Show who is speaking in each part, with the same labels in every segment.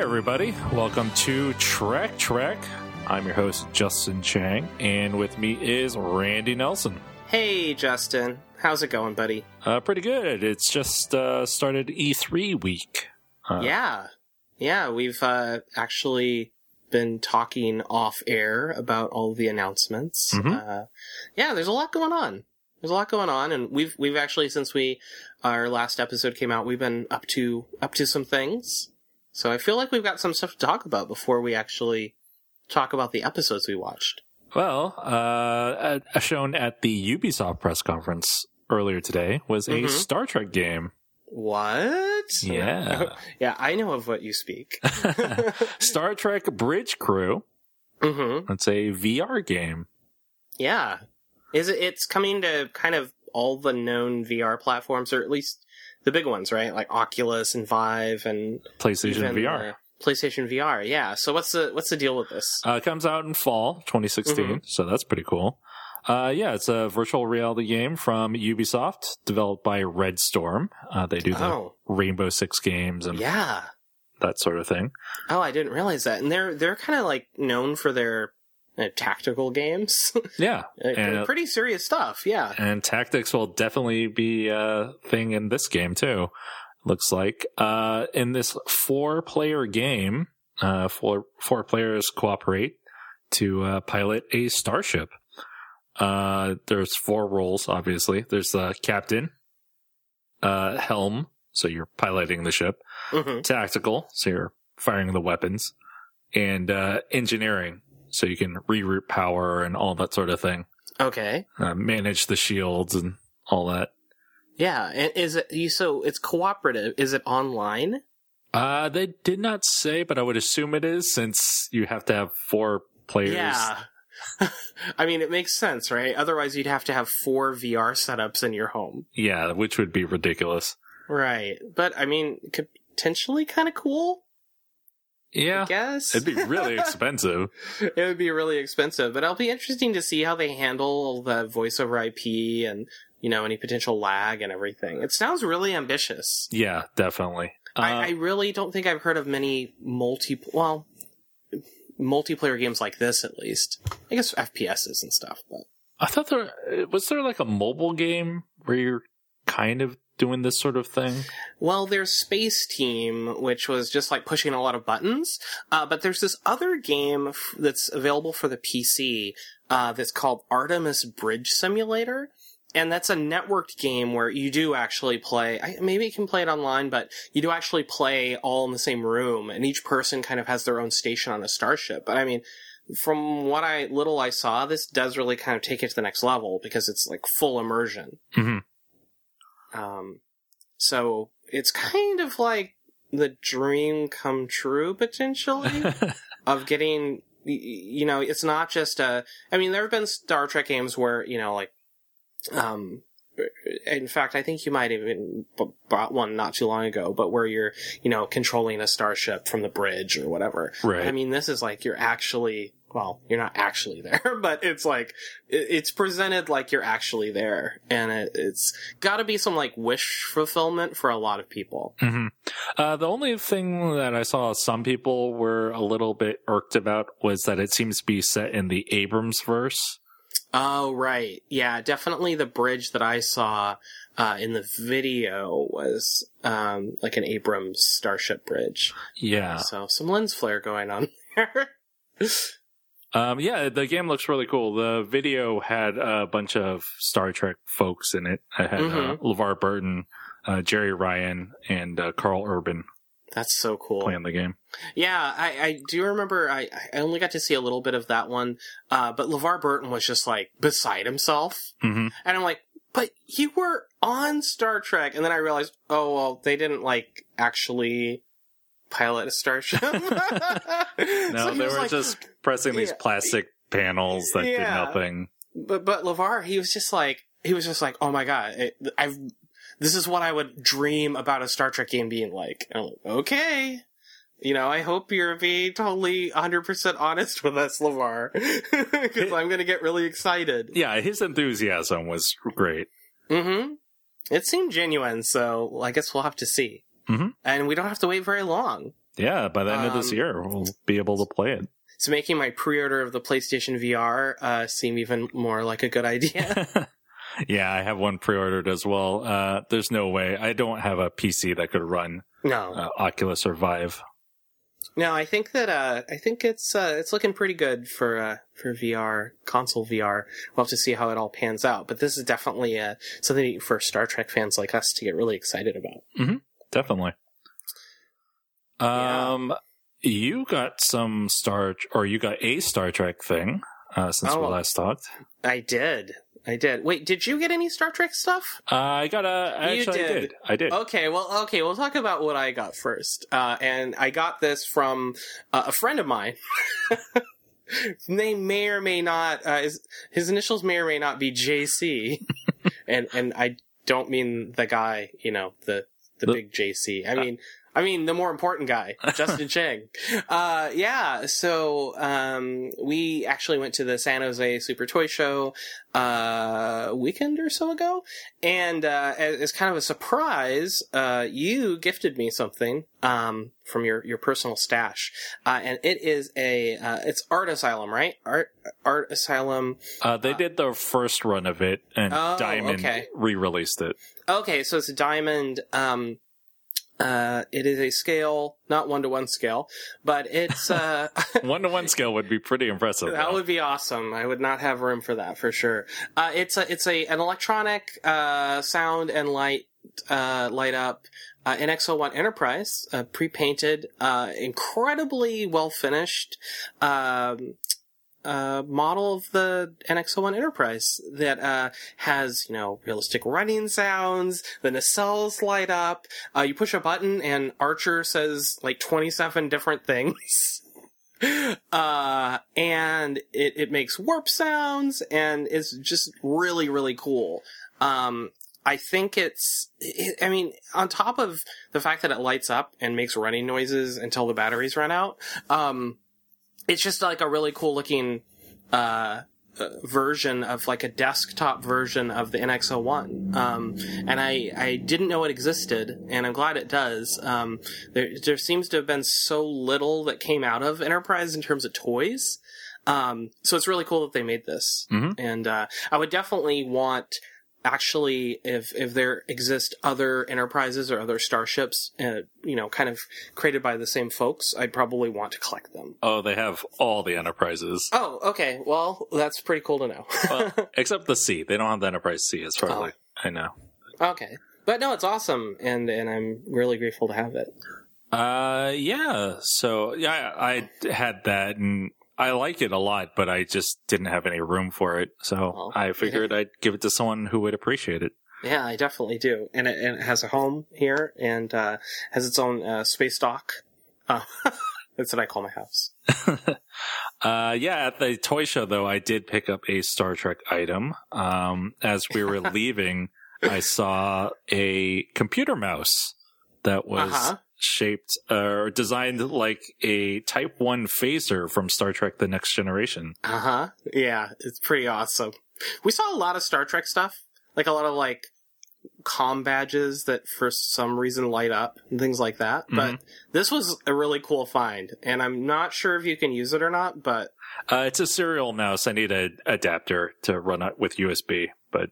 Speaker 1: Hi, everybody. Welcome to Trek Trek. I'm your host, Justin Chang, and with me is Randy Nelson.
Speaker 2: Hey, Justin. How's it going, buddy?
Speaker 1: Uh, pretty good. It's just uh, started E3 week. Uh,
Speaker 2: yeah. Yeah, we've uh, actually been talking off air about all the announcements.
Speaker 1: Mhm.
Speaker 2: Uh, yeah, there's a lot going on. There's a lot going on, and we've we've actually since we our last episode came out, we've been up to up to some things. So I feel like we've got some stuff to talk about before we actually talk about the episodes we watched.
Speaker 1: Well, uh, uh, shown at the Ubisoft press conference earlier today was a
Speaker 2: Mhm.
Speaker 1: Star Trek game.
Speaker 2: What?
Speaker 1: Yeah.
Speaker 2: yeah, I know of what you speak.
Speaker 1: Star Trek Bridge Crew.
Speaker 2: mm-hmm.
Speaker 1: It's a VR game.
Speaker 2: Yeah. Is it it's coming to kind of all the known VR platforms or at least the big ones, right? Like Oculus and Vive and
Speaker 1: PlayStation VR.
Speaker 2: uh, PlayStation VR. Yeah. So what's the what's the deal with this?
Speaker 1: Uh, it comes out in fall 2016,
Speaker 2: Mhm.
Speaker 1: so that's pretty cool. Uh, yeah, it's a virtual reality game from Ubisoft, developed by Red Storm. Uh, they do the
Speaker 2: Oh.
Speaker 1: Rainbow Six games and
Speaker 2: Yeah.
Speaker 1: that sort of thing.
Speaker 2: Oh, I didn't realize that. And they're they're kind of like known for their uh, tactical games.
Speaker 1: Yeah, And, uh,
Speaker 2: pretty serious stuff. Yeah.
Speaker 1: and tactics will definitely be a thing in this game too. Looks like uh, in this four-player game, uh, four four players cooperate to uh, pilot a starship. Uh, there's four roles, obviously. There's the captain, uh, helm, so you're piloting the ship,
Speaker 2: hmm
Speaker 1: tactical, so you're firing the weapons, and uh, engineering, so you can reroute power and all that sort of thing,
Speaker 2: Okay.
Speaker 1: uh, manage the shields and all that.
Speaker 2: Yeah. And is it you? So it's cooperative. Is it online?
Speaker 1: Uh, they did not say, but I would assume it is since you have to have four players.
Speaker 2: Yeah. I mean, it makes sense, right? Otherwise, you'd have to have four VR setups in your home.
Speaker 1: Yeah, which would be ridiculous.
Speaker 2: Right. But, I mean, potentially kind of cool, I
Speaker 1: Yeah.
Speaker 2: guess.
Speaker 1: It'd be really expensive.
Speaker 2: it would be really expensive, but it'll be interesting to see how they handle the voiceover IP and, you know, any potential lag and everything. It sounds really ambitious.
Speaker 1: Yeah, definitely. Uh,
Speaker 2: I, I really don't think I've heard of many multi, well, multiplayer games like this, at least. I guess FPSs and stuff, but.
Speaker 1: I thought there was there like a mobile game where you're kind of doing this sort of thing.
Speaker 2: Well, there's Spaceteam, which was just like pushing a lot of buttons. Uh, but there's this other game f- that's available for the PC uh, that's called Artemis Bridge Simulator. And that's a networked game where you do actually play. I, maybe you can play it online, but you do actually play all in the same room, and each person kind of has their own station on a starship. But I mean, from what I little I saw, this does really kind of take it to the next level because it's like full immersion.
Speaker 1: hmm
Speaker 2: Um, so it's kind of like the dream come true potentially of getting, you know, it's not just a, I mean, there have been Star Trek games where, you know, like, um, in fact, I think you might have even bought one not too long ago, but where you're, you know, controlling a starship from the bridge or whatever.
Speaker 1: right.
Speaker 2: I mean, this is like you're actually, well, you're not actually there, but it's like, it's presented like you're actually there. And it, it's gotta be some like wish fulfillment for a lot of people.
Speaker 1: hmm Uh, the only thing that I saw some people were a little bit irked about was that it seems to be set in the Abrams verse.
Speaker 2: Oh, right. Yeah, definitely the bridge that I saw, uh, in the video was, um, like an Abrams Starship bridge.
Speaker 1: Yeah.
Speaker 2: So some lens flare going on there.
Speaker 1: Um, yeah, the game looks really cool. The video had a bunch of Star Trek folks in it. It had uh,
Speaker 2: Mhm.
Speaker 1: LeVar Burton, uh, Jeri Ryan, and uh, Karl Urban
Speaker 2: That's so cool.
Speaker 1: playing the game.
Speaker 2: Yeah, I, I do remember. I, I only got to see a little bit of that one, uh, but LeVar Burton was just like beside himself,
Speaker 1: hmm
Speaker 2: and I'm like, "But you were on Star Trek," and then I realized, oh well, they didn't like actually pilot a starship.
Speaker 1: No, they were just pressing these
Speaker 2: Yeah.
Speaker 1: plastic panels that did nothing.
Speaker 2: But but LeVar, he was just like, he was just like, oh my god, it, I've. This is what I would dream about a Star Trek game being like. And I'm like, okay. You know, I hope you're being totally 100% honest with us, LeVar. Because I'm going to get really excited.
Speaker 1: Yeah, his enthusiasm was great.
Speaker 2: Mm-hmm. It seemed genuine, so I guess we'll have to see.
Speaker 1: Mhm.
Speaker 2: And we don't have to wait very long.
Speaker 1: Yeah, by the end of this
Speaker 2: Um,
Speaker 1: year, we'll be able to play it.
Speaker 2: It's making my pre-order of the PlayStation VR uh, seem even more like a good idea.
Speaker 1: yeah, I have one pre-ordered as well. Uh, there's no way I don't have a PC that could run
Speaker 2: no,
Speaker 1: uh, Oculus or Vive.
Speaker 2: no, I think that uh, I think it's uh, it's looking pretty good for uh, for VR console VR. We'll have to see how it all pans out, but this is definitely uh, something for Star Trek fans like us to get really excited about.
Speaker 1: Definitely.
Speaker 2: Yeah.
Speaker 1: Um, you got some Star or you got a Star Trek thing uh, since we
Speaker 2: Oh.
Speaker 1: last talked.
Speaker 2: I did, I did. Wait, did you get any Star Trek stuff?
Speaker 1: Uh, I got a. I
Speaker 2: You
Speaker 1: Actually, I
Speaker 2: did.
Speaker 1: did. I did.
Speaker 2: Okay, well, okay, we'll talk about what I got first. Uh, and I got this from uh, a friend of mine. Name may or may not, uh, his, his initials may or may not be JC. and, and I don't mean the guy, you know, the, the
Speaker 1: The-
Speaker 2: big JC. I mean, I mean the more important guy, Justin Chang. Uh, yeah, so, um, we actually went to the San Jose Super Toy Show, uh, weekend or so ago. And, uh, as, as kind of a surprise, uh, you gifted me something, um, from your, your personal stash. Uh, and it is a, uh, it's Art Asylum, right? Art, Art Asylum.
Speaker 1: Uh, they did the first run of it, and
Speaker 2: Oh,
Speaker 1: Diamond
Speaker 2: okay.
Speaker 1: re-released it.
Speaker 2: Okay, so it's a diamond. Um, uh, it is a scale, not one to one scale, but it's uh,
Speaker 1: One to one scale would be pretty impressive.
Speaker 2: that
Speaker 1: though.
Speaker 2: would be awesome. I would not have room for that for sure. Uh, it's a it's a an electronic uh, sound and light uh, light up. Uh, NX01 Enterprise, uh, pre-painted, uh, incredibly well finished, um, uh, model of the NX01 Enterprise that uh, has, you know, realistic running sounds. The nacelles light up. Uh, you push a button and Archer says like 27 different things. uh, and it, it makes warp sounds and it's just really, really cool. Um, I think it's, it, I mean, on top of the fact that it lights up and makes running noises until the batteries run out, um, it's just like a really cool looking, uh, uh, version of like a desktop version of the NX01. Um, and I, I didn't know it existed and I'm glad it does. Um, there, there seems to have been so little that came out of Enterprise in terms of toys. Um, so it's really cool that they made this.
Speaker 1: Mhm.
Speaker 2: And, uh, I would definitely want, actually, if, if there exist other enterprises or other starships, uh, you know, kind of created by the same folks, I'd probably want to collect them.
Speaker 1: Oh, they have all the enterprises,
Speaker 2: Oh, okay. Well, that's pretty cool to know.
Speaker 1: well, except the C. They don't have the Enterprise C, as far as
Speaker 2: Oh.
Speaker 1: I, I know.
Speaker 2: okay. But no, it's awesome, and and I'm really grateful to have it.
Speaker 1: Uh, yeah. So yeah, I I had that, and I like it a lot, but I just didn't have any room for it. So
Speaker 2: Well,
Speaker 1: I figured I'd give it to someone who would appreciate it.
Speaker 2: Yeah, I definitely do, and it, and it has a home here, and uh, has its own uh, space dock. Uh, that's what I call my house.
Speaker 1: Uh, yeah, at the toy show though, I did pick up a Star Trek item. Um, as we were leaving, I saw a computer mouse that was
Speaker 2: Uh-huh.
Speaker 1: Shaped or designed like a Type One phaser from Star Trek: The Next Generation.
Speaker 2: Uh huh. Yeah, it's pretty awesome. We saw a lot of Star Trek stuff, like a lot of like com badges that for some reason light up and things like that. But this was a really cool find, and I'm not sure if you can use it or not. But
Speaker 1: Uh, it's a serial mouse. I need an adapter to run it with USB, but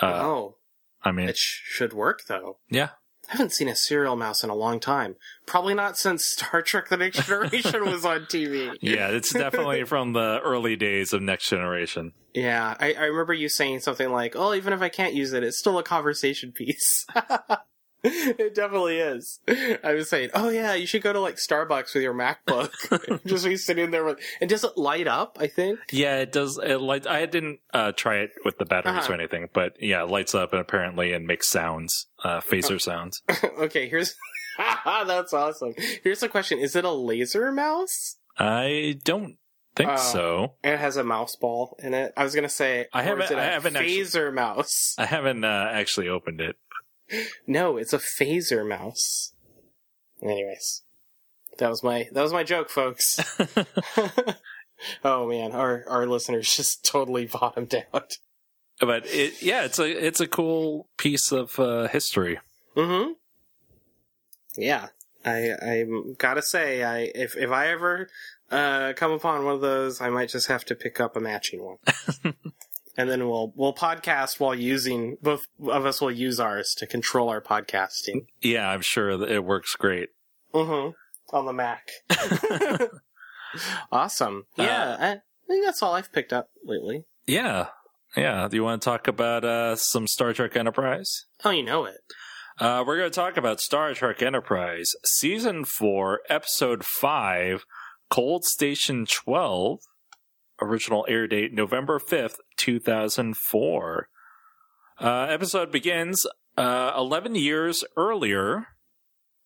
Speaker 1: uh,
Speaker 2: oh,
Speaker 1: I mean,
Speaker 2: it sh- should work though.
Speaker 1: yeah.
Speaker 2: I haven't seen a serial mouse in a long time. Probably not since Star Trek: The Next Generation was on TV.
Speaker 1: Yeah, it's definitely from the early days of Next Generation.
Speaker 2: Yeah, I, I remember you saying something like, "Oh, even if I can't use it, it's still a conversation piece." it definitely is. I was saying, "Oh yeah, you should go to like Starbucks with your MacBook, just be sitting there with." And does it light up? I think.
Speaker 1: Yeah, it does. It light. I didn't uh, try it with the batteries
Speaker 2: Uh-huh.
Speaker 1: or anything, but yeah, it lights up and apparently and makes sounds, uh, phaser sounds.
Speaker 2: okay, here's. That's awesome. Here's the question: Is it a laser mouse?
Speaker 1: I don't think
Speaker 2: Oh.
Speaker 1: so.
Speaker 2: It has a mouse ball in it. I was gonna say,
Speaker 1: I haven't-
Speaker 2: is it a
Speaker 1: I haven't actually-
Speaker 2: phaser mouse.
Speaker 1: I haven't uh, actually opened it.
Speaker 2: No, it's a phaser mouse. Anyways, that was my that was my joke, folks. oh man, our our listeners just totally bottomed out.
Speaker 1: But it, yeah, it's a it's a cool piece of uh, history.
Speaker 2: Mm-hmm. Yeah, I I gotta say, I if if I ever uh, come upon one of those, I might just have to pick up a matching one. and then we'll we'll podcast while using both of us will use ours to control our podcasting.
Speaker 1: Yeah, I'm sure it works great.
Speaker 2: Mm-hmm. On the Mac. awesome. Yeah, I think that's all I've picked up lately.
Speaker 1: Yeah, yeah. Do you want to talk about uh, some Star Trek Enterprise?
Speaker 2: Oh, you know it.
Speaker 1: Uh, we're going to talk about Star Trek Enterprise, Season 4, Episode 5, Cold Station 12, original air date November 5th, 2004. Uh, episode begins uh, 11 years earlier,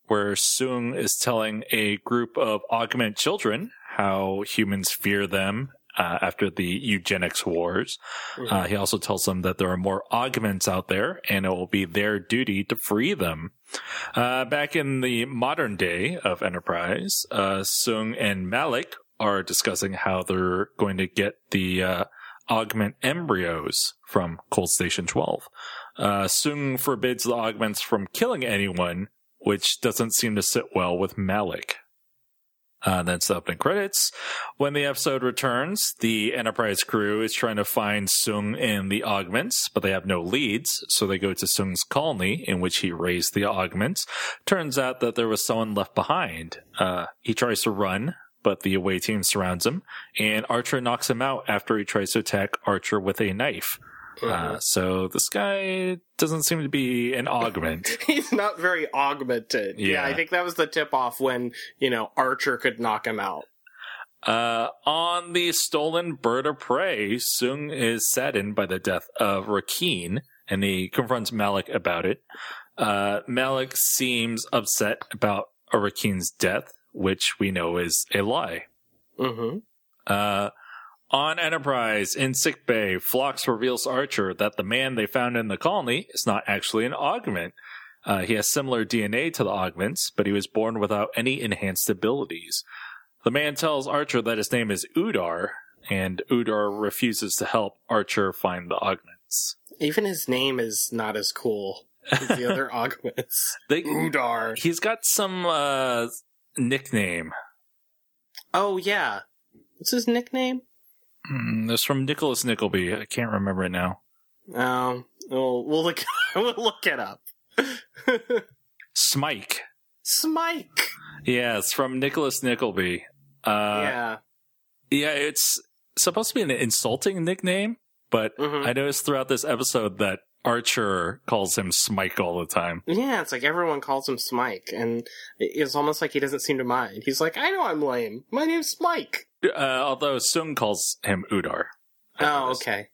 Speaker 1: where Soong is telling a group of augment children how humans fear them uh, after the eugenics wars.
Speaker 2: Mm-hmm.
Speaker 1: Uh, he also tells them that there are more augments out there and it will be their duty to free them. Uh, back in the modern day of Enterprise, uh, Soong and Malik are discussing how they're going to get the uh, augment embryos from Cold Station 12. Uh, Soong forbids the augments from killing anyone, which doesn't seem to sit well with Malik. Uh, that's the opening credits. When the episode returns, the Enterprise crew is trying to find Soong and the augments, but they have no leads, so they go to Soong's colony, in which he raised the augments. Turns out that there was someone left behind. Uh, he tries to run, but the away team surrounds him, and Archer knocks him out after he tries to attack Archer with a knife. Uh, so this guy doesn't seem to be an augment.
Speaker 2: He's not very augmented. Yeah.
Speaker 1: Yeah.
Speaker 2: I think that was the tip off when, you know, Archer could knock him out.
Speaker 1: Uh, on the stolen bird of prey, Soong is saddened by the death of Rakeen, and he confronts Malik about it. Uh, Malik seems upset about Rakeen's death, which we know is a lie.
Speaker 2: Mm-hmm.
Speaker 1: Uh, on Enterprise in sickbay, Phlox reveals to Archer that the man they found in the colony is not actually an augment. Uh, he has similar DNA to the augments, but he was born without any enhanced abilities. The man tells Archer that his name is Udar, and Udar refuses to help Archer find the augments.
Speaker 2: Even his name is not as cool as the other augments.
Speaker 1: They,
Speaker 2: Udar.
Speaker 1: he's got some uh, nickname.
Speaker 2: Oh, yeah. What's his nickname?
Speaker 1: Mm, It's from Nicholas Nickleby. I can't remember it now.
Speaker 2: Um, we'll, we'll look, we'll look it up.
Speaker 1: Smike.
Speaker 2: Smike.
Speaker 1: Yeah, it's from Nicholas Nickleby. Uh,
Speaker 2: yeah.
Speaker 1: yeah, it's supposed to be an insulting nickname, but
Speaker 2: Mhm.
Speaker 1: I noticed throughout this episode that Archer calls him Smike all the time.
Speaker 2: Yeah, it's like everyone calls him Smike, and it's almost like he doesn't seem to mind. He's like, I know I'm lame. My name's Smike.
Speaker 1: Uh, although Soong calls him Udar.
Speaker 2: Oh, okay.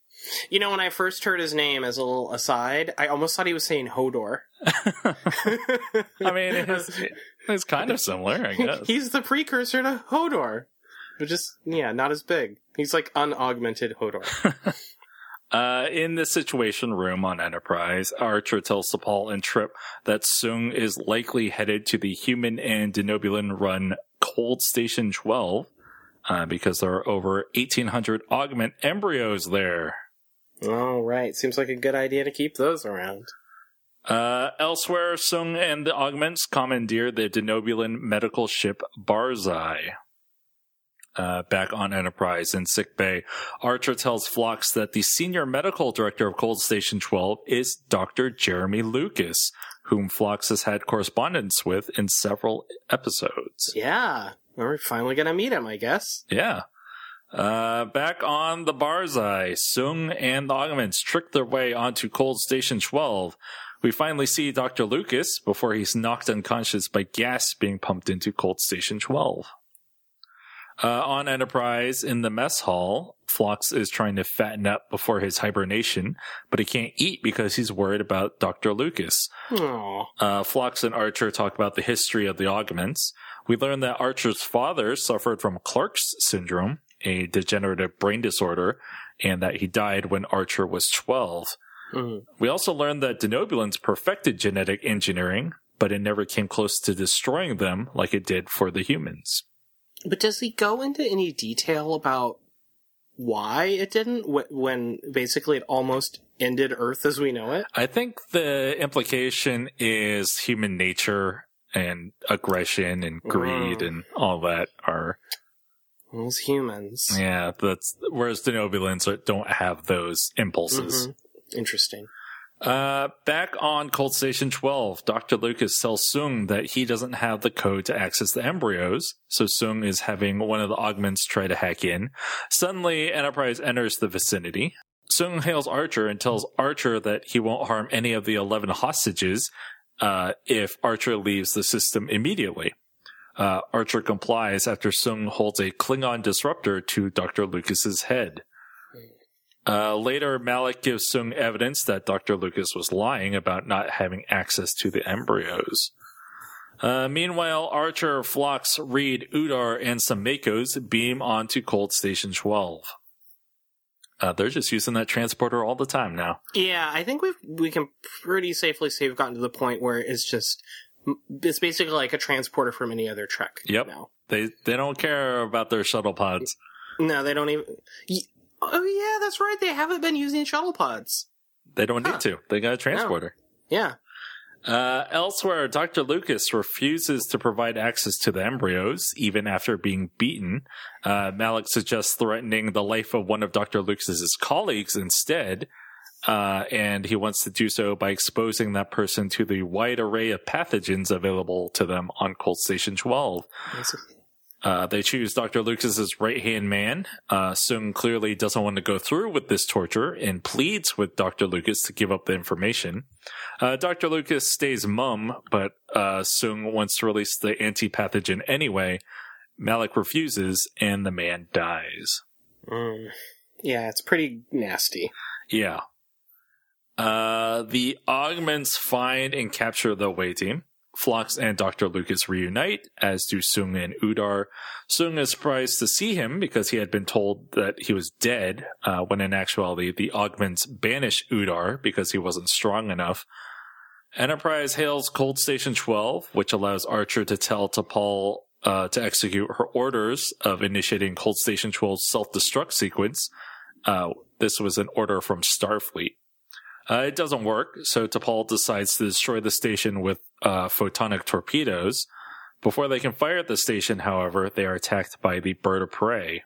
Speaker 2: You know, when I first heard his name as a little aside, I almost thought he was saying Hodor.
Speaker 1: I mean, it's, it's kind of similar, I guess.
Speaker 2: He's the precursor to Hodor. But just, yeah, not as big. He's like unaugmented Hodor.
Speaker 1: Uh, in the Situation Room on Enterprise, Archer tells T'Pol and Trip that Soong is likely headed to the human and Denobulan run Cold Station 12, uh, because there are over 1,800 augment embryos there.
Speaker 2: All right. Seems like a good idea to keep those around.
Speaker 1: Uh, elsewhere, Soong and the augments commandeer the Denobulan medical ship Barzai. Uh, back on Enterprise in sickbay, Archer tells Phlox that the senior medical director of Cold Station 12 is Dr. Jeremy Lucas, whom Phlox has had correspondence with in several episodes.
Speaker 2: Yeah. We're finally gonna meet him, I guess.
Speaker 1: Yeah. Uh, back on the Barzai, Soong and the augments trick their way onto Cold Station 12. We finally see Dr. Lucas before he's knocked unconscious by gas being pumped into Cold Station 12. Uh, on Enterprise in the mess hall, Phlox is trying to fatten up before his hibernation, but he can't eat because he's worried about Dr. Lucas.
Speaker 2: Aw.
Speaker 1: Uh, Phlox and Archer talk about the history of the augments. We learn that Archer's father suffered from Clarke's syndrome, a degenerative brain disorder, and that he died when Archer was 12.
Speaker 2: Mhm.
Speaker 1: We also learned that Denobulans perfected genetic engineering, but it never came close to destroying them like it did for the humans.
Speaker 2: But does he go into any detail about why it didn't when basically it almost ended Earth as we know it?
Speaker 1: I think the implication is human nature and aggression and greed
Speaker 2: Mm.
Speaker 1: and all that are
Speaker 2: Those humans.
Speaker 1: yeah. That's whereas the are- don't have those impulses.
Speaker 2: Mhm. Interesting.
Speaker 1: Uh, back on Cold Station 12, Dr. Lucas tells Soong that he doesn't have the code to access the embryos, so Soong is having one of the augments try to hack in. Suddenly, Enterprise enters the vicinity. Soong hails Archer and tells Archer that he won't harm any of the 11 hostages uh, if Archer leaves the system immediately. Uh, Archer complies after Soong holds a Klingon disruptor to Dr. Lucas's head. Uh, later, Malik gives Soong evidence that Dr. Lucas was lying about not having access to the embryos. Uh, meanwhile, Archer, Phlox, Reed, Udar, and some MACOs beam onto Cold Station 12. Uh, they're just using that transporter all the time now.
Speaker 2: Yeah, I think we we can pretty safely say we've gotten to the point where it's just it's basically like a transporter from any other Trek.
Speaker 1: Yep.
Speaker 2: Now.
Speaker 1: They they don't care about their shuttle pods.
Speaker 2: No, they don't even. Oh yeah, that's right. They haven't been using shuttle pods.
Speaker 1: They don't
Speaker 2: Huh.
Speaker 1: need to. They got a transporter.
Speaker 2: Yeah.
Speaker 1: Uh, elsewhere, Dr. Lucas refuses to provide access to the embryos, even after being beaten. Uh, Malik suggests threatening the life of one of Dr. Lucas's colleagues instead, uh, and he wants to do so by exposing that person to the wide array of pathogens available to them on Cold Station 12. Uh, they choose Dr. Lucas's right hand man. Uh, Soong clearly doesn't want to go through with this torture and pleads with Dr. Lucas to give up the information. Uh, Dr. Lucas stays mum, but uh, Soong wants to release the anti pathogen anyway. Malik refuses, and the man dies.
Speaker 2: Mm. Yeah, it's pretty nasty.
Speaker 1: Yeah. Uh, the augments find and capture the away team. Phlox and Dr. Lucas reunite, as do Soong and Udar. Soong is surprised to see him because he had been told that he was dead, uh, when in actuality the augments banish Udar because he wasn't strong enough. Enterprise hails Cold Station 12, which allows Archer to tell T'Pol uh, to execute her orders of initiating Cold Station 12's self-destruct sequence. Uh, this was an order from Starfleet. Uh, it doesn't work, so T'Pol decides to destroy the station with uh, photonic torpedoes. Before they can fire at the station, however, they are attacked by the bird of prey.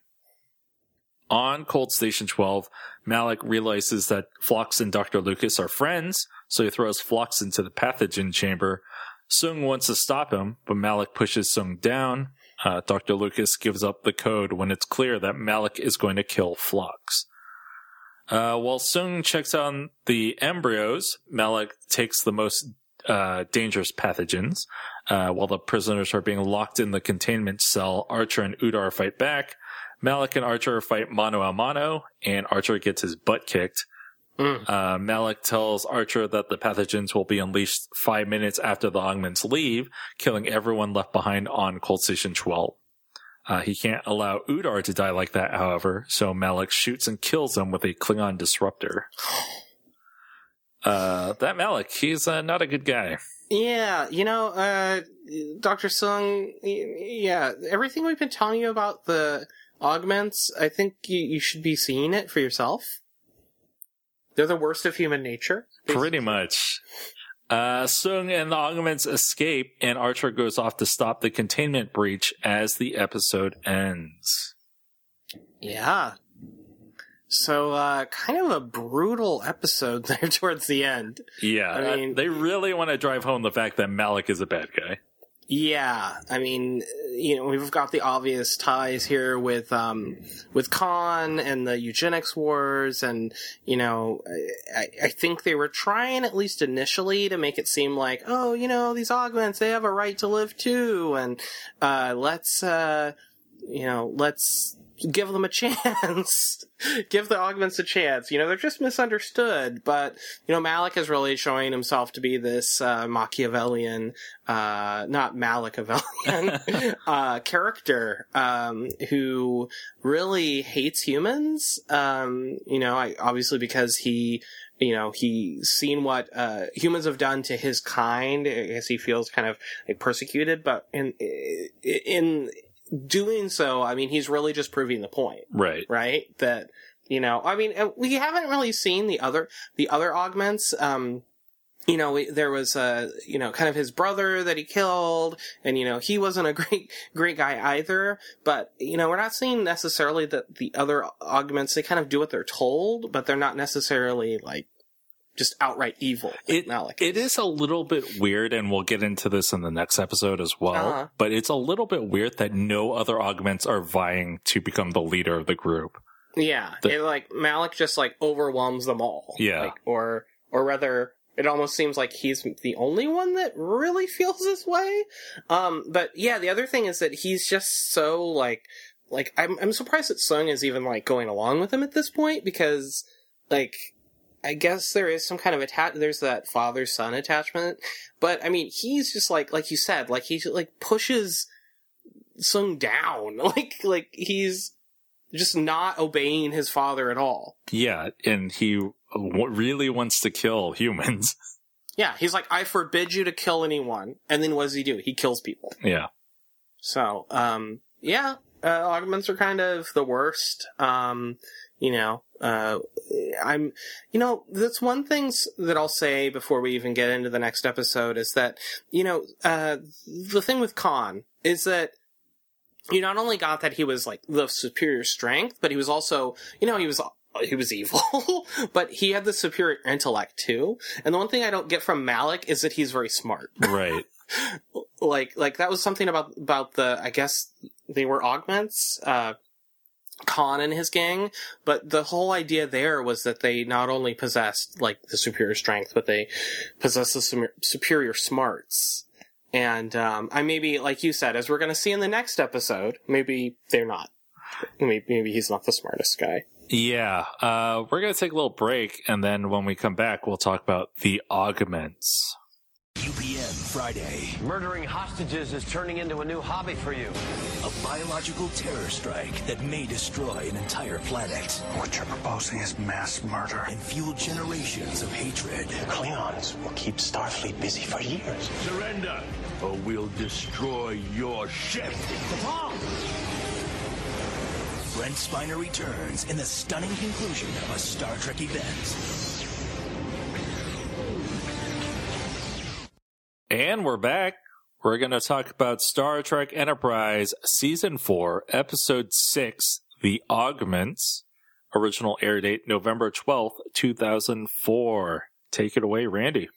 Speaker 1: On Cold Station 12, Malik realizes that Phlox and Dr. Lucas are friends, so he throws Phlox into the pathogen chamber. Soong wants to stop him, but Malik pushes Soong down. Uh, Dr. Lucas gives up the code when it's clear that Malik is going to kill Phlox. Uh, while Soong checks on the embryos, Malik takes the most uh, dangerous pathogens. Uh, while the prisoners are being locked in the containment cell, Archer and Udar fight back. Malik and Archer fight mano a mano, and Archer gets his butt kicked.
Speaker 2: Mm.
Speaker 1: Uh, Malik tells Archer that the pathogens will be unleashed five minutes after the augments leave, killing everyone left behind on Cold Station 12. Uh, he can't allow Udar to die like that, however, so Malik shoots and kills him with a Klingon disruptor. Uh, that Malik, he's uh, not a good guy.
Speaker 2: Yeah, you know, uh, Dr. Soong, yeah, everything we've been telling you about the augments, I think you, you should be seeing it for yourself. They're the worst of human nature.
Speaker 1: Pretty much. Uh, Soong and the augments escape, and Archer goes off to stop the containment breach as the episode ends.
Speaker 2: Yeah. So, uh, kind of a brutal episode there towards the end.
Speaker 1: Yeah,
Speaker 2: I
Speaker 1: uh,
Speaker 2: mean-
Speaker 1: they really want to drive home the fact that Malik is a bad guy.
Speaker 2: Yeah, I mean, you know, we've got the obvious ties here with um with Khan and the eugenics wars, and you know, I, I think they were trying at least initially to make it seem like, oh, you know, these augments they have a right to live too, and uh, let's uh, you know, let's give them a chance, give the augments a chance. You know, they're just misunderstood, but you know, Malik is really showing himself to be this uh, Machiavellian uh, not Machiavellian, uh, character, um, who really hates humans. Um, you know, I, obviously because he, you know, he's seen what, uh, humans have done to his kind. I guess he feels kind of like persecuted, but in, in doing so, I mean, he's really just proving the point
Speaker 1: Right.
Speaker 2: right? That you know, I mean, we haven't really seen the other the other augments. Um, you know, there was uh, you know, kind of his brother that he killed, and you know, he wasn't a great, great guy either. But you know, we're not seeing necessarily that the other augments they kind of do what they're told, but they're not necessarily like just outright evil. Like
Speaker 1: It-
Speaker 2: Malik.
Speaker 1: It is a little bit weird, and we'll get into this in the next episode as well.
Speaker 2: Uh-huh.
Speaker 1: But it's a little bit weird that no other augments are vying to become the leader of the group.
Speaker 2: Yeah,
Speaker 1: The-
Speaker 2: it, like Malik just like overwhelms them all.
Speaker 1: Yeah.
Speaker 2: like, or or rather, it almost seems like he's the only one that really feels this way. Um, but yeah, the other thing is that he's just so like like I'm I'm surprised that Soong is even like going along with him at this point because like. I guess there is some kind of attach. There's that father son attachment, but I mean, he's just like, like you said, like he like pushes Soong down, like like he's just not obeying his father at all.
Speaker 1: Yeah, and he w- really wants to kill humans.
Speaker 2: Yeah, he's like, I forbid you to kill anyone. And then what does he do? He kills people.
Speaker 1: yeah.
Speaker 2: So, um, yeah, uh, augments are kind of the worst. Um, you know, uh, I'm, you know, that's one thing that I'll say before we even get into the next episode is that, you know, uh, the thing with Khan is that you not only got that he was like the superior strength, but he was also, you know, he was he was evil, but he had the superior intellect too. And the one thing I don't get from Malik is that he's very smart.
Speaker 1: Right.
Speaker 2: like like that was something about about the I guess they were augments, uh Khan and his gang, but the whole idea there was that they not only possessed like the superior strength, but they possessed the superior smarts. And um, I maybe, like you said, as we're going to see in the next episode, maybe they're not. Maybe, maybe he's not the smartest guy.
Speaker 1: Yeah. Uh, we're going to take a little break, and then when we come back, we'll talk about the augments.
Speaker 3: UPN Friday.
Speaker 4: Murdering hostages is turning into a new hobby for you.
Speaker 3: A biological terror strike that may destroy an entire planet
Speaker 5: What you're proposing is mass murder.
Speaker 3: and fuel generations of hatred.
Speaker 5: The Klingons will keep Starfleet busy for years.
Speaker 6: Surrender, or we'll destroy your ship. The bomb!
Speaker 3: Brent Spiner returns in the stunning conclusion of a Star Trek event.
Speaker 1: And we're back. We're going to talk about Star Trek Enterprise Season 4, Episode 6, The Augments. Original air date November 12th, 2004. Take it away, Randy.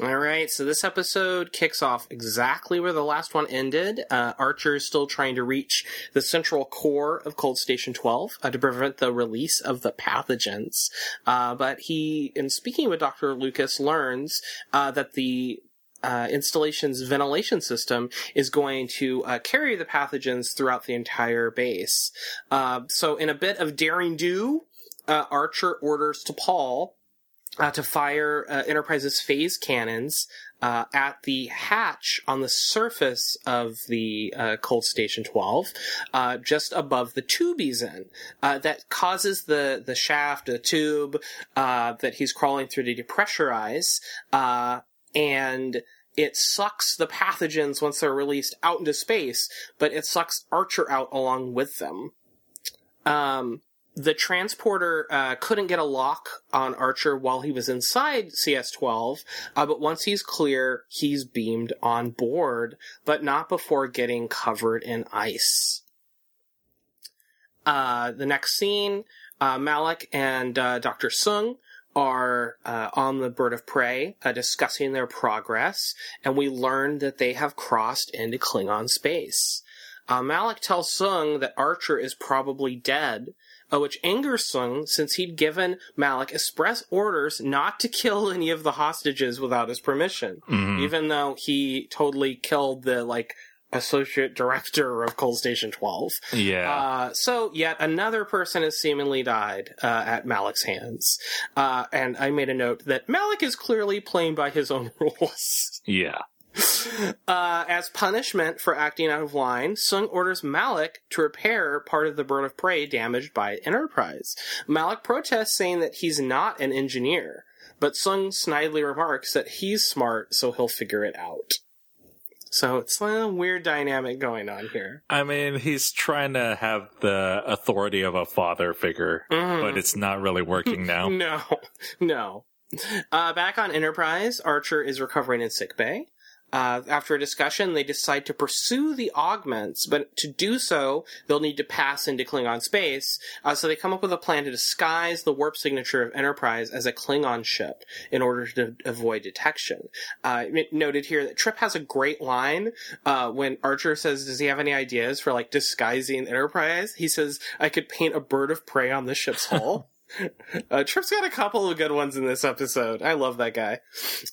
Speaker 2: All right, so this episode kicks off exactly where the last one ended. Uh, Archer is still trying to reach the central core of Cold Station 12 uh, to prevent the release of the pathogens. Uh, but he, in speaking with Dr. Lucas, learns uh, that the uh, installation's ventilation system is going to uh, carry the pathogens throughout the entire base. Uh, so, in a bit of daring do, uh, Archer orders T'Pol uh, to fire uh, Enterprise's phase cannons uh, at the hatch on the surface of the uh, Cold Station 12, uh, just above the tube he's in. Uh, that causes the, the shaft, the tube uh, that he's crawling through to depressurize, uh, and it sucks the pathogens once they're released out into space, but it sucks Archer out along with them. Um, the transporter uh, couldn't get a lock on Archer while he was inside CS-12, uh, but once he's clear, he's beamed on board, but not before getting covered in ice. Uh, the next scene, uh, Malik and uh, Dr. Soong are uh, on the bird of prey uh, discussing their progress, and we learn that they have crossed into Klingon space. Uh, Malik tells Soong that Archer is probably dead, uh, which angers Soong since he'd given Malik express orders not to kill any of the hostages without his permission, even though he totally killed the like associate director of Cold Station 12.
Speaker 1: Yeah.
Speaker 2: Uh, so yet another person has seemingly died uh, at Malik's hands, uh, and I made a note that Malik is clearly playing by his own rules.
Speaker 1: yeah.
Speaker 2: Uh, as punishment for acting out of line, Soong orders Malik to repair part of the bird of prey damaged by Enterprise. Malik protests, saying that he's not an engineer, but Soong snidely remarks that he's smart, so he'll figure it out. So it's a weird dynamic going on here.
Speaker 1: I mean, he's trying to have the authority of a father figure,
Speaker 2: Mhm.
Speaker 1: but it's not really working now.
Speaker 2: No, no. Uh, back on Enterprise, Archer is recovering in sickbay. Uh, after a discussion, they decide to pursue the augments, but to do so, they'll need to pass into Klingon space. Uh, so they come up with a plan to disguise the warp signature of Enterprise as a Klingon ship in order to avoid detection. Uh, noted here that Trip has a great line uh, when Archer says, "Does he have any ideas for like disguising Enterprise?" He says, "I could paint a bird of prey on the ship's hull." Uh, Trip's got a couple of good ones in this episode. I love that guy.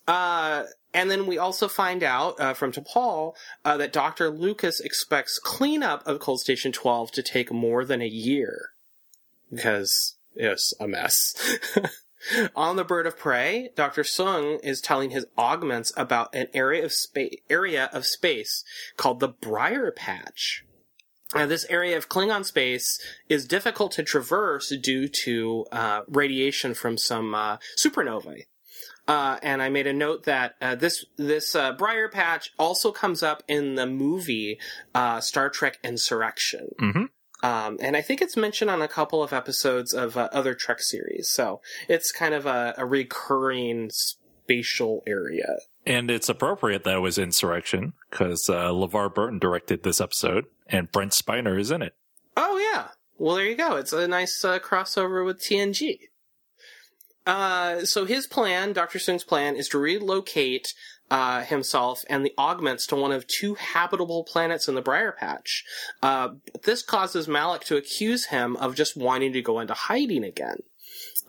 Speaker 2: Uh, and then we also find out uh, from T'Pol uh, that Dr. Lucas expects cleanup of Cold Station 12 to take more than a year. Because it's a mess. On the Bird of Prey, Dr. Soong is telling his augments about an area of area of space called the Briar Patch. Uh, this area of Klingon space is difficult to traverse due to uh, radiation from some uh, supernovae. Uh, and I made a note that uh, this this uh, Briar Patch also comes up in the movie uh, Star Trek Insurrection.
Speaker 1: Mhm.
Speaker 2: Um, and I think it's mentioned on a couple of episodes of uh, other Trek series. So it's kind of a, a recurring spatial area.
Speaker 1: And it's appropriate that it was Insurrection because uh, LeVar Burton directed this episode and Brent Spiner is in it.
Speaker 2: Oh yeah. Well, there you go. It's a nice uh, crossover with TNG. Uh, so his plan, Dr. Soong's plan, is to relocate uh, himself and the augments to one of two habitable planets in the Briar Patch. Uh, this causes Malik to accuse him of just wanting to go into hiding again.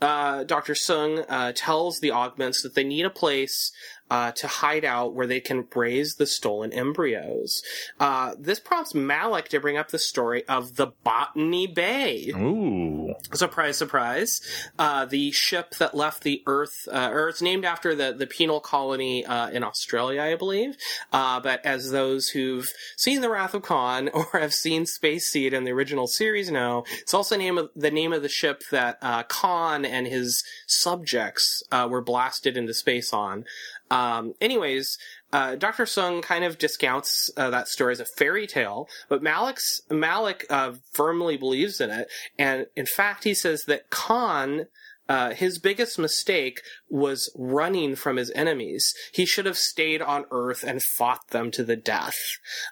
Speaker 2: Uh, Dr. Soong uh, tells the augments that they need a place uh, to hide out where they can raise the stolen embryos. Uh, this prompts Malik to bring up the story of the Botany Bay.
Speaker 1: Ooh.
Speaker 2: Surprise, surprise. Uh, the ship that left the Earth, uh, or it's named after the, the penal colony uh, in Australia, I believe. Uh, but as those who've seen The Wrath of Khan or have seen Space Seed in the original series know, it's also name of, the name of the ship that uh, Khan and his subjects uh, were blasted into space on. Um, anyways, uh, Dr. Soong kind of discounts uh, that story as a fairy tale, but Malik's, Malik uh, firmly believes in it. And in fact, he says that Khan, uh, his biggest mistake was running from his enemies. He should have stayed on Earth and fought them to the death.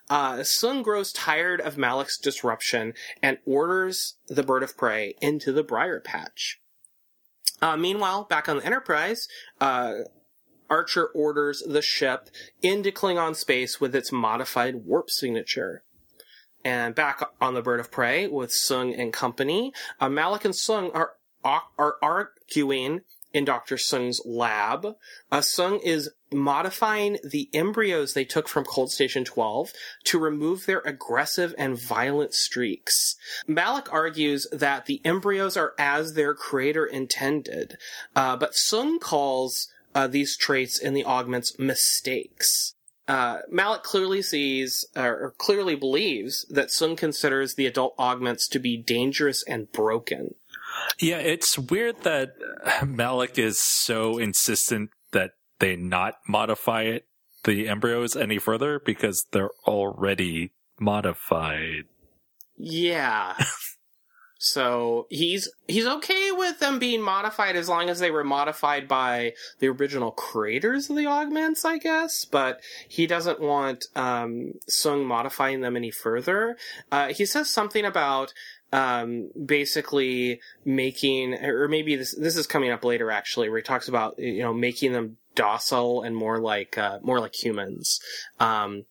Speaker 2: Uh, Soong grows tired of Malik's disruption and orders the bird of prey into the briar patch. Uh, meanwhile, back on the Enterprise, uh, Archer orders the ship into Klingon space with its modified warp signature. And back on the Bird of Prey with Soong and company, uh, Malik and Soong are are arguing in Dr. Soong's lab. Uh, Soong is modifying the embryos they took from Cold Station 12 to remove their aggressive and violent streaks. Malik argues that the embryos are as their creator intended, uh, but Soong calls uh, these traits in the augments mistakes. Uh, Malik clearly sees, or clearly believes, that Soong considers the adult augments to be dangerous and broken.
Speaker 1: Yeah, it's weird that Malik is so insistent that they not modify it, the embryos any further because they're already modified.
Speaker 2: Yeah. so he's he's okay with them being modified as long as they were modified by the original creators of the augments, I guess. But he doesn't want um, Soong modifying them any further. Uh, he says something about um, basically making, or maybe this this is coming up later actually, where he talks about you know making them docile and more like uh, more like humans. Um,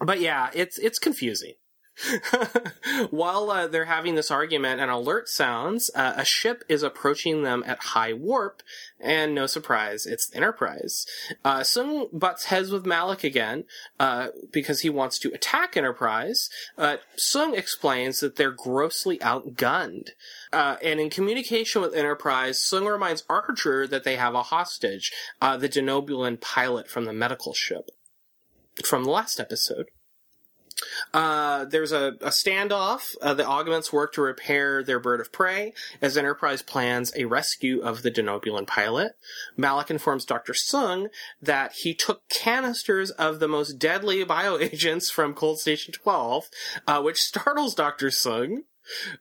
Speaker 2: but yeah, it's it's confusing. While uh, they're having this argument, an alert sounds. Uh, a ship is approaching them at high warp, and no surprise, it's Enterprise. Uh, Soong butts heads with Malik again uh, because he wants to attack Enterprise. Uh, Soong explains that they're grossly outgunned. Uh, and in communication with Enterprise, Soong reminds Archer that they have a hostage, uh, the Denobulan pilot from the medical ship from the last episode. Uh, there's a, a standoff. Uh, the augments work to repair their bird of prey as Enterprise plans a rescue of the Denobulan pilot. Malik informs Dr. Soong that he took canisters of the most deadly bioagents from Cold Station 12, uh, which startles Dr. Soong.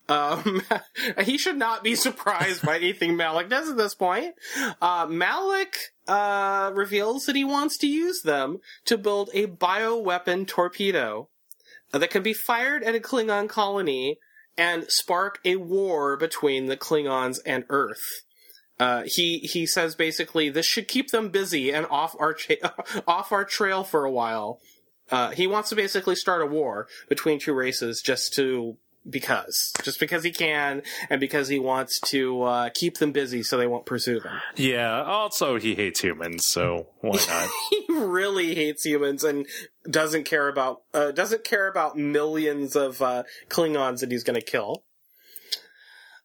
Speaker 2: Um, he should not be surprised by anything Malik does at this point. Uh, Malik uh, reveals that he wants to use them to build a bioweapon torpedo that can be fired at a Klingon colony and spark a war between the Klingons and Earth. Uh, he he says basically this should keep them busy and off our off our trail for a while. Uh, he wants to basically start a war between two races just to because just because he can and because he wants to uh, keep them busy so they won't pursue them.
Speaker 1: Yeah. Also, he hates humans, so why not?
Speaker 2: he really hates humans and doesn't care about uh, doesn't care about millions of uh, Klingons that he's going to kill.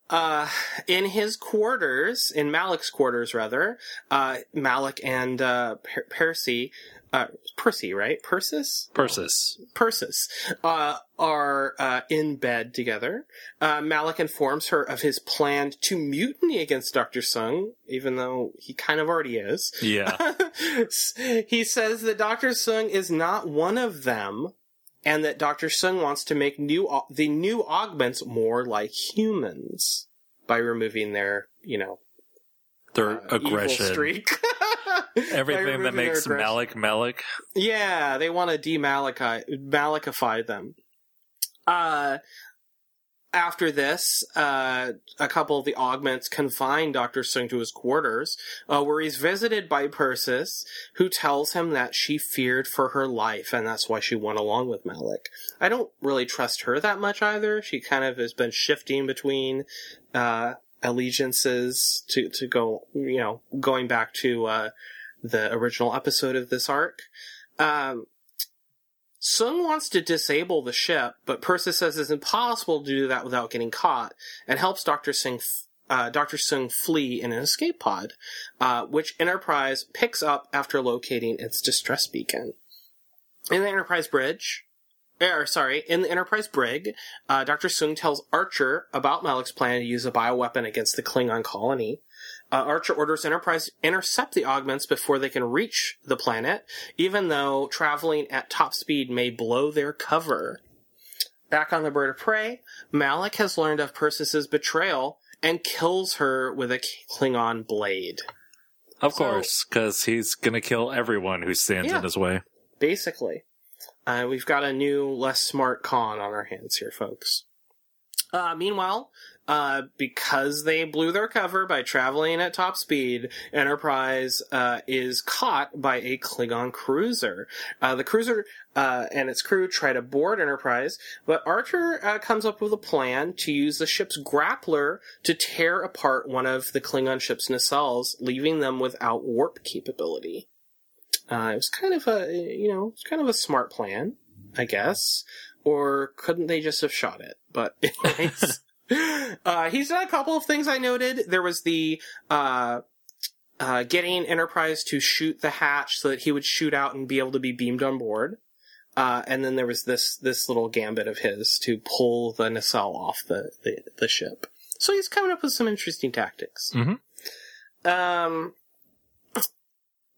Speaker 2: Uh, in his quarters, in Malik's quarters, rather, uh, Malik and uh, per- Percy, uh, Percy, right? Persis?
Speaker 1: Persis.
Speaker 2: Persis, uh, are uh, in bed together. Uh, Malik informs her of his plan to mutiny against Dr. Soong, even though he kind of already is.
Speaker 1: Yeah.
Speaker 2: he says that Dr. Soong is not one of them, and that Dr. Soong wants to make new the new augments more like humans by removing their, you know,
Speaker 1: Their
Speaker 2: uh,
Speaker 1: aggression. Everything that makes. Malik Malik.
Speaker 2: Yeah, they want to demaliki malikify them. Uh, after this, uh, a couple of the augments confine Dr. Soong to his quarters, uh, where he's visited by Persis, who tells him that she feared for her life, and that's why she went along with Malik. I don't really trust her that much either. She kind of has been shifting between, uh, allegiances to, to go, you know, going back to, uh, the original episode of this arc. Um, Soong wants to disable the ship, but Persis says it's impossible to do that without getting caught, and helps Doctor Soong, uh, Doctor Soong flee in an escape pod, uh, which Enterprise picks up after locating its distress beacon. In the Enterprise bridge, or sorry, in the Enterprise brig, uh, Dr. Soong tells Archer about Malik's plan to use a bioweapon against the Klingon colony. Uh, Archer orders Enterprise intercept the augments before they can reach the planet, even though traveling at top speed may blow their cover. Back on the Bird of Prey, Malik has learned of Persis's betrayal and kills her with a Klingon blade.
Speaker 1: Of
Speaker 2: So-
Speaker 1: course, because he's gonna kill everyone who stands
Speaker 2: Yeah.
Speaker 1: in his way.
Speaker 2: basically. Uh, we've got a new, less smart Khan on our hands here, folks. Uh, meanwhile, uh, because they blew their cover by traveling at top speed, Enterprise uh, is caught by a Klingon cruiser. Uh, the cruiser uh, and its crew try to board Enterprise, but Archer uh, comes up with a plan to use the ship's grappler to tear apart one of the Klingon ship's nacelles, leaving them without warp capability. Uh, it was kind of a, you know, it's kind of a smart plan, I guess. Or couldn't they just have shot it? But anyways, uh, he's done a couple of things I noted. There was the, uh, uh, getting Enterprise to shoot the hatch so that he would shoot out and be able to be beamed on board. Uh, and then there was this, this little gambit of his to pull the nacelle off the, the, the ship. So he's coming up with some interesting tactics.
Speaker 1: Mhm.
Speaker 2: Um,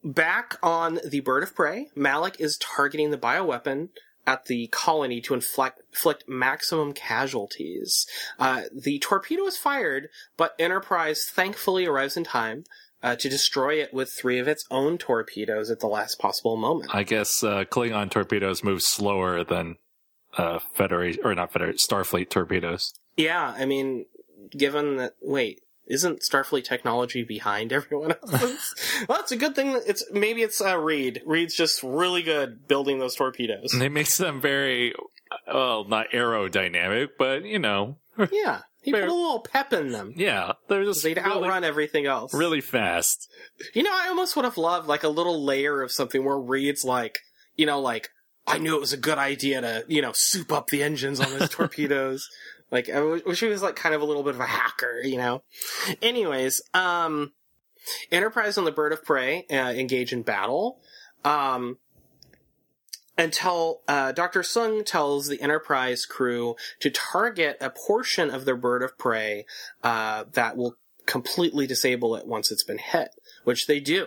Speaker 2: back on the Bird of Prey, Malik is targeting the bioweapon at the colony to inflict, inflict maximum casualties. Uh, the torpedo is fired, but Enterprise thankfully arrives in time uh, to destroy it with three of its own torpedoes at the last possible moment.
Speaker 1: I guess uh, Klingon torpedoes move slower than uh, Federation or not Federation Starfleet torpedoes.
Speaker 2: Yeah, I mean, given that, wait, isn't Starfleet technology behind everyone else? well, it's a good thing. That it's maybe it's uh, Reed. Reed's just really good building those torpedoes.
Speaker 1: And it makes them very well, not aerodynamic, but you know,
Speaker 2: yeah, he put a little pep in them.
Speaker 1: yeah, they're just
Speaker 2: They'd
Speaker 1: really,
Speaker 2: outrun everything else.
Speaker 1: really fast.
Speaker 2: You know, I almost would have loved like a little layer of something where Reed's like, you know, like I knew it was a good idea to, you know, soup up the engines on those torpedoes. Like, I wish he was like kind of a little bit of a hacker, you know. Anyways, um, Enterprise and the Bird of Prey uh, engage in battle. Um, until uh, Dr. Soong tells the Enterprise crew to target a portion of their bird of prey uh, that will completely disable it once it's been hit, which they do.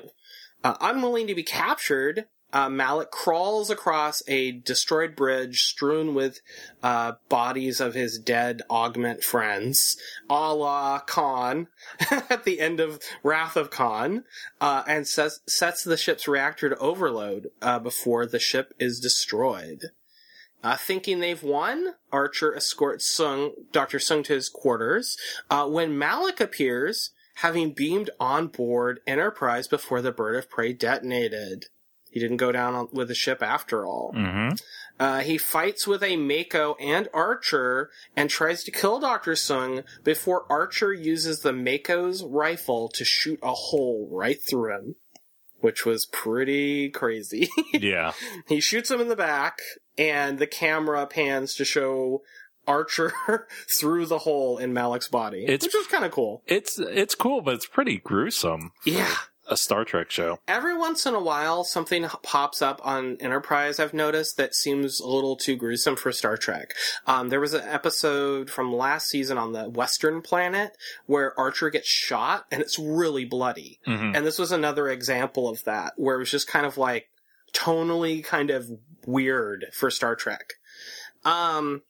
Speaker 2: Uh, unwilling to be captured, uh, Malik crawls across a destroyed bridge strewn with uh, bodies of his dead augment friends, a la Khan at the end of Wrath of Khan, uh, and sets, sets the ship's reactor to overload uh, before the ship is destroyed. Uh, thinking they've won, Archer escorts Soong, Dr. Soong to his quarters. Uh, when Malik appears, having beamed on board Enterprise before the bird of prey detonated. He didn't go down with the ship after all.
Speaker 1: Mm-hmm.
Speaker 2: Uh, he fights with a MACO and Archer and tries to kill Dr. Soong before Archer uses the MACO's rifle to shoot a hole right through him, which was pretty crazy.
Speaker 1: Yeah.
Speaker 2: he shoots him in the back, and the camera pans to show Archer through the hole in Malik's body,
Speaker 1: It's-
Speaker 2: which is kind of cool.
Speaker 1: It's it's cool, but it's pretty gruesome.
Speaker 2: Yeah.
Speaker 1: A Star Trek show.
Speaker 2: Every once in a while, something pops up on Enterprise. I've noticed that seems a little too gruesome for Star Trek. Um, there was an episode from last season on the Western Planet where Archer gets shot, and it's really bloody.
Speaker 1: Mhm.
Speaker 2: And this was another example of that, where it was just kind of like tonally kind of weird for Star Trek. Um,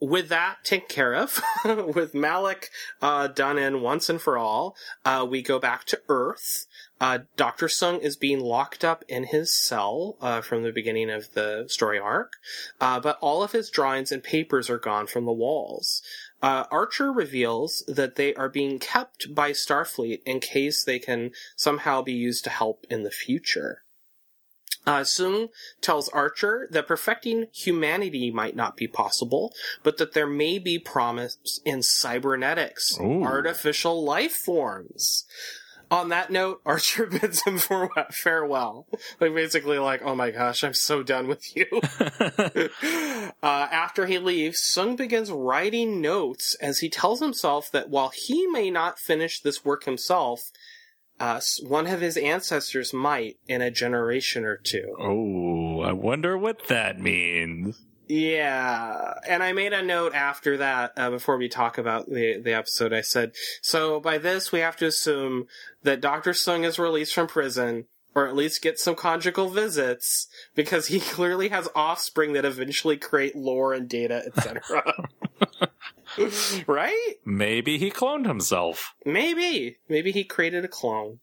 Speaker 2: with that taken care of, with Malik uh, done in once and for all, uh, we go back to Earth. Uh, Dr. Soong is being locked up in his cell uh, from the beginning of the story arc, uh, but all of his drawings and papers are gone from the walls. Uh, Archer reveals that they are being kept by Starfleet in case they can somehow be used to help in the future. Uh, Soong tells Archer that perfecting humanity might not be possible, but that there may be promise in cybernetics,
Speaker 1: Ooh.
Speaker 2: artificial life forms. On that note, Archer bids him for farewell. Like basically, like, oh my gosh, I'm so done with you. uh, after he leaves, Soong begins writing notes as he tells himself that while he may not finish this work himself, uh, one of his ancestors might in a generation or two.
Speaker 1: Oh, I wonder what that means.
Speaker 2: Yeah, and I made a note after that uh, before we talk about the the episode. I said, so by this we have to assume that Doctor Soong is released from prison, or at least get some conjugal visits, because he clearly has offspring that eventually create lore and data, etc. right?
Speaker 1: Maybe he cloned himself.
Speaker 2: Maybe. Maybe he created a clone.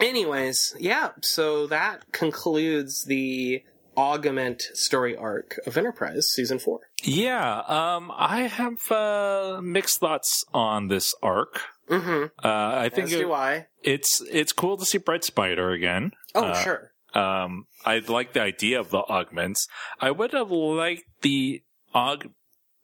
Speaker 2: Anyways, yeah, so that concludes the augment story arc of Enterprise season four.
Speaker 1: Yeah, um, I have uh, mixed thoughts on this arc.
Speaker 2: Mm-hmm.
Speaker 1: Uh, I think
Speaker 2: As
Speaker 1: it-
Speaker 2: do I.
Speaker 1: it's it's cool to see Brent Spiner again.
Speaker 2: Oh,
Speaker 1: Uh,
Speaker 2: sure.
Speaker 1: Um, I like the idea of the augments. I would have liked the aug.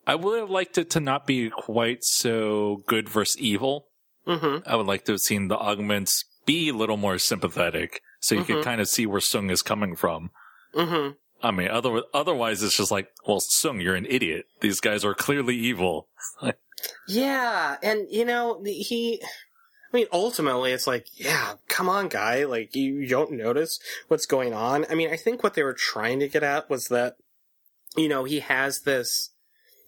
Speaker 1: I would have liked it to not be quite so good versus evil.
Speaker 2: Mm-hmm.
Speaker 1: I would like to have seen the augments be a little more sympathetic, so you
Speaker 2: Mhm.
Speaker 1: could kind of see where Soong is coming from.
Speaker 2: Mm-hmm.
Speaker 1: I mean, other, otherwise it's just like, well, Soong, you're an idiot. These guys are clearly evil.
Speaker 2: Yeah, and you know, he. I mean, ultimately, it's like, yeah, come on, guy. Like, you, don't notice what's going on. I mean, I think what they were trying to get at was that, you know, he has this.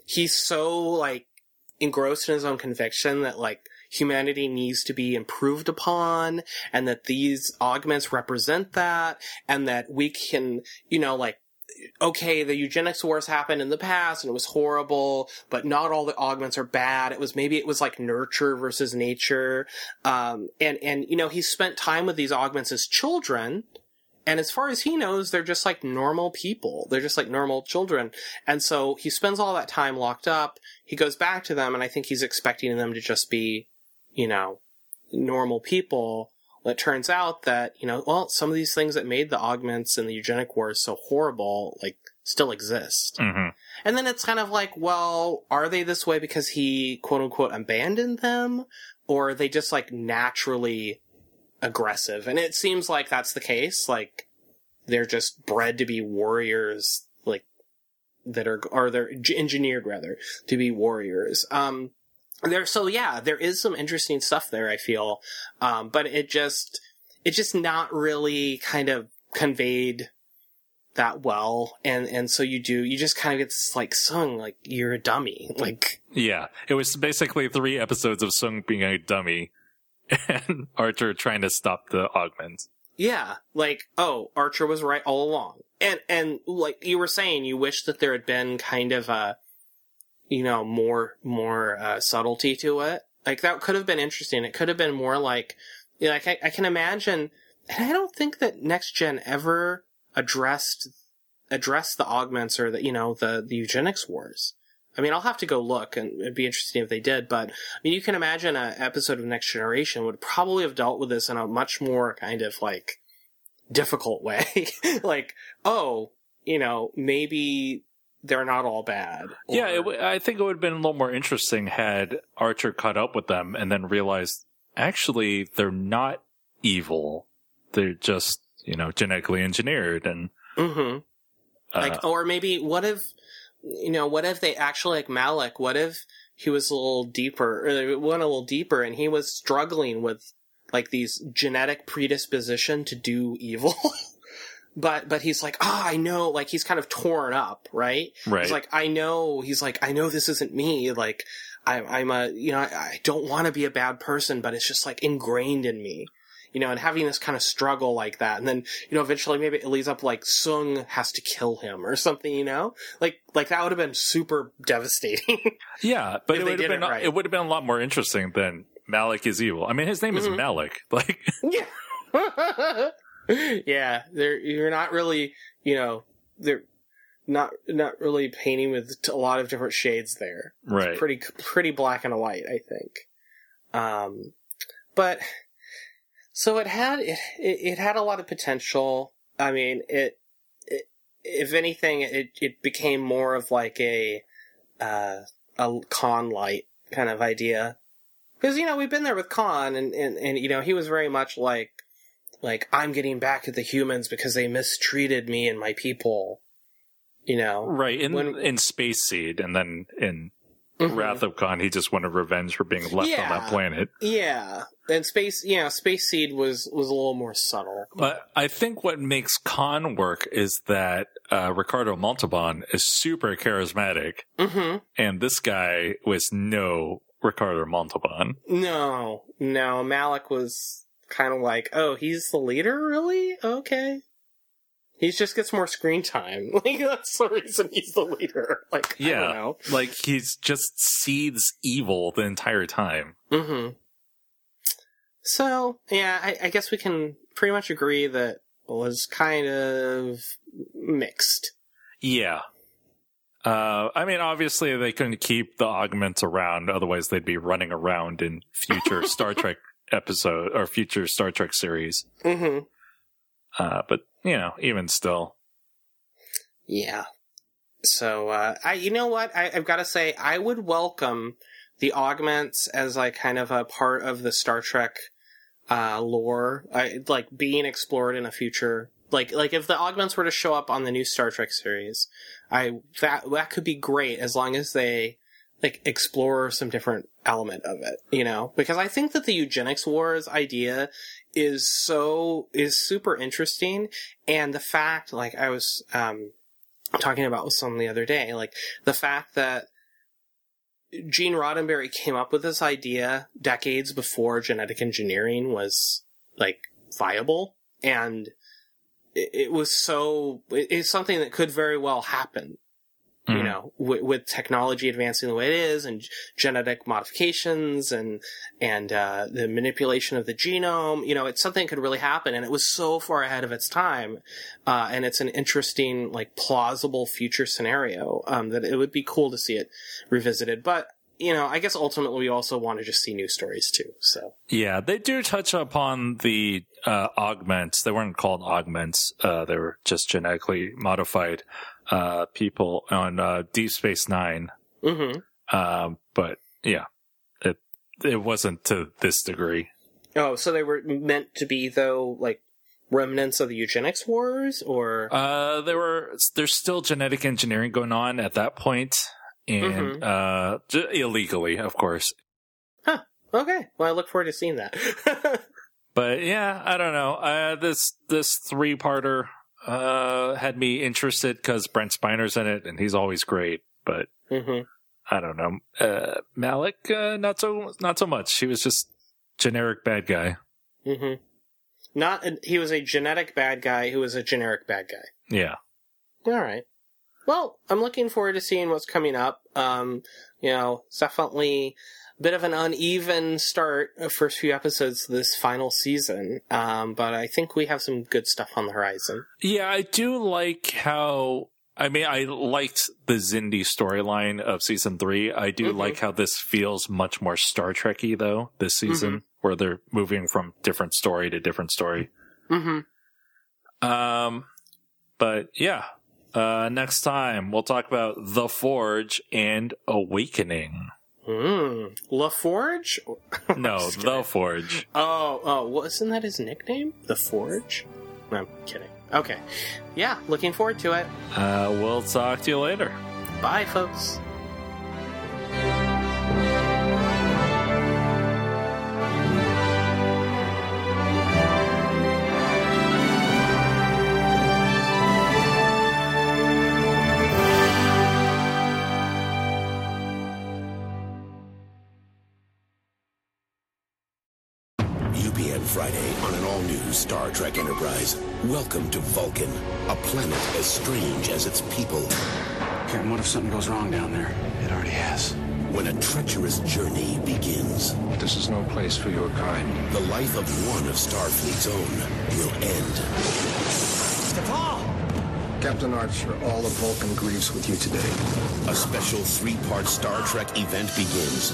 Speaker 2: He's so, like, engrossed in his own conviction that, like, humanity needs to be improved upon, and that these augments represent that, and that we can, you know, like, okay, the eugenics wars happened in the past and it was horrible, but not all the augments are bad. It was maybe it was like nurture versus nature. Um, and, and, you know, he spent time with these augments as children. And as far as he knows, they're just like normal people. They're just like normal children. And so he spends all that time locked up. He goes back to them and I think he's expecting them to just be, you know, normal people. Well, it turns out that, you know, well, some of these things that made the augments and the eugenic wars so horrible, like, still exist.
Speaker 1: hmm
Speaker 2: And then it's kind of like, well, are they this way because he, quote unquote, abandoned them? Or are they just, like, naturally aggressive? And it seems like that's the case. Like, they're just bred to be warriors, like, that are, or they're engineered, rather, to be warriors. Um, there, so yeah, there is some interesting stuff there, I feel. Um, but it just, it just not really kind of conveyed that well. And, and so you do, you just kind of get this, like Soong, like, you're a dummy. Like,
Speaker 1: Yeah, it was basically three episodes of Soong being a dummy and Archer trying to stop the augment
Speaker 2: Yeah, like oh, Archer was right all along, and and like you were saying, you wish that there had been kind of a, you know, more more uh, subtlety to it. Like that could have been interesting. It could have been more like, you know, like I, I can imagine, and I don't think that next gen ever addressed addressed the augments or the you know the the eugenics wars. I mean, I'll have to go look, and it'd be interesting if they did. But I mean, you can imagine an episode of Next Generation would probably have dealt with this in a much more kind of like difficult way. like, oh, you know, maybe they're not all bad. Or,
Speaker 1: Yeah, it, w- I think it would have been a little more interesting had Archer caught up with them and then realized actually they're not evil. They're just, you know, genetically engineered and
Speaker 2: hmm
Speaker 1: uh,
Speaker 2: like, or maybe what if, you know, what if they actually like Malik? What if he was a little deeper, or they went a little deeper, and he was struggling with like these genetic predisposition to do evil. But but he's like, ah, I know, like he's kind of torn up, right?
Speaker 1: right.
Speaker 2: He's like, I know. He's like, I know this isn't me. Like, I'm, I'm a, you know, I, I don't want to be a bad person, but it's just like ingrained in me, you know, and having this kind of struggle like that. And then, you know, eventually maybe it leads up like Soong has to kill him or something, you know, like, like that would have been super devastating.
Speaker 1: yeah, but it would have been
Speaker 2: it right.
Speaker 1: it would have been a lot more interesting than Malik is evil. I mean, his name is
Speaker 2: Mhm.
Speaker 1: Malik. Like,
Speaker 2: yeah. yeah. They're, you're not really, you know, they're not, not really painting with a lot of different shades there.
Speaker 1: right.
Speaker 2: pretty pretty black and white, I think. Um, but so it had it, it it had a lot of potential. I mean, it, it if anything, it it became more of like a uh, a Khan light kind of idea because you know we've been there with Khan, and, and and you know he was very much like like I'm getting back at the humans because they mistreated me and my people. You know,
Speaker 1: Right. In
Speaker 2: When-
Speaker 1: in Space Seed and then in
Speaker 2: Mhm.
Speaker 1: Wrath of Khan, he just wanted revenge for being left on that planet.
Speaker 2: Yeah, and space, yeah, Space Seed was was a little more subtle.
Speaker 1: But I think what makes Khan work is that uh, Ricardo Montalban is super charismatic,
Speaker 2: hmm
Speaker 1: and this guy was no Ricardo Montalban.
Speaker 2: No, no, Malik was kind of like, oh, he's the leader, really? Okay. He just gets more screen time. Like that's the reason he's the leader. Like, I
Speaker 1: Yeah.
Speaker 2: don't know.
Speaker 1: Like he's just seeds evil the entire time.
Speaker 2: hmm So, yeah, I, I guess we can pretty much agree that it was kind of mixed.
Speaker 1: Yeah. Uh, I mean, obviously they couldn't keep the augments around, otherwise they'd be running around in future Star Trek episode or future Star Trek series.
Speaker 2: hmm
Speaker 1: Uh, but you know, even still,
Speaker 2: Yeah. So, uh, I, you know what? I, I've got to say, I would welcome the augments as like kind of a part of the Star Trek, uh, lore, I, like being explored in a future. Like, like if the augments were to show up on the new Star Trek series, I, that, that could be great as long as they, like, explore some different element of it, you know? Because I think that the eugenics wars idea is so, is super interesting. And the fact, like, I was, um, talking about with someone the other day, like the fact that Gene Roddenberry came up with this idea decades before genetic engineering was like viable, and it, it was so it- it's something that could very well happen. You
Speaker 1: Mhm.
Speaker 2: know, with, with technology advancing the way it is, and genetic modifications, and and uh, the manipulation of the genome, you know, it's something that could really happen, and it was so far ahead of its time uh, and it's an interesting, like plausible future scenario um, that it would be cool to see it revisited. But you know, I guess ultimately we also want to just see new stories too. So
Speaker 1: yeah, they do touch upon the uh, augments. They weren't called augments; uh, they were just genetically modified uh, people on uh, Deep Space Nine.
Speaker 2: mm-hmm.
Speaker 1: Um, but yeah, it it wasn't to this degree.
Speaker 2: oh, so they were meant to be though, like remnants of the eugenics wars, or
Speaker 1: Uh, there were there's still genetic engineering going on at that point, and
Speaker 2: Mhm.
Speaker 1: uh, j- illegally, of course. Huh.
Speaker 2: Okay. Well, I look forward to seeing that.
Speaker 1: But yeah, I don't know. Uh, this this three parter uh had me interested because Brent Spiner's in it, and he's always great. But
Speaker 2: hmm
Speaker 1: I don't know, uh, Malik, uh, not so not so much. He was just generic bad guy.
Speaker 2: Mm-hmm. Not a, he was a genetic bad guy who was a generic bad guy.
Speaker 1: Yeah.
Speaker 2: All right. Well, I'm looking forward to seeing what's coming up. Um, you know, it's definitely bit of an uneven start, uh, first few episodes this final season. Um, but I think we have some good stuff on the horizon.
Speaker 1: Yeah, I do like how. I mean, I liked the Xindi storyline of season three. I do
Speaker 2: Mhm.
Speaker 1: like how this feels much more Star Trekky though this season, where they're moving from different story to different story.
Speaker 2: Mm-hmm.
Speaker 1: Um, but yeah, uh, next time we'll talk about the Forge and Awakening.
Speaker 2: Mm. LaForge?
Speaker 1: No, the. Forge.
Speaker 2: Oh, oh, wasn't that his nickname? The Forge? No, I'm kidding. Okay. Yeah, looking forward to it.
Speaker 1: Uh, we'll talk to you later.
Speaker 2: Bye, folks.
Speaker 7: Star Trek Enterprise. Welcome to Vulcan, a planet as strange as its people.
Speaker 8: Captain, what if something goes wrong down there? It already has.
Speaker 7: When a treacherous journey begins,
Speaker 8: This is no place for your kind.
Speaker 7: the life of one of Starfleet's own will end.
Speaker 8: Captain Archer, all of Vulcan grieves with you today.
Speaker 7: A special three-part Star Trek event begins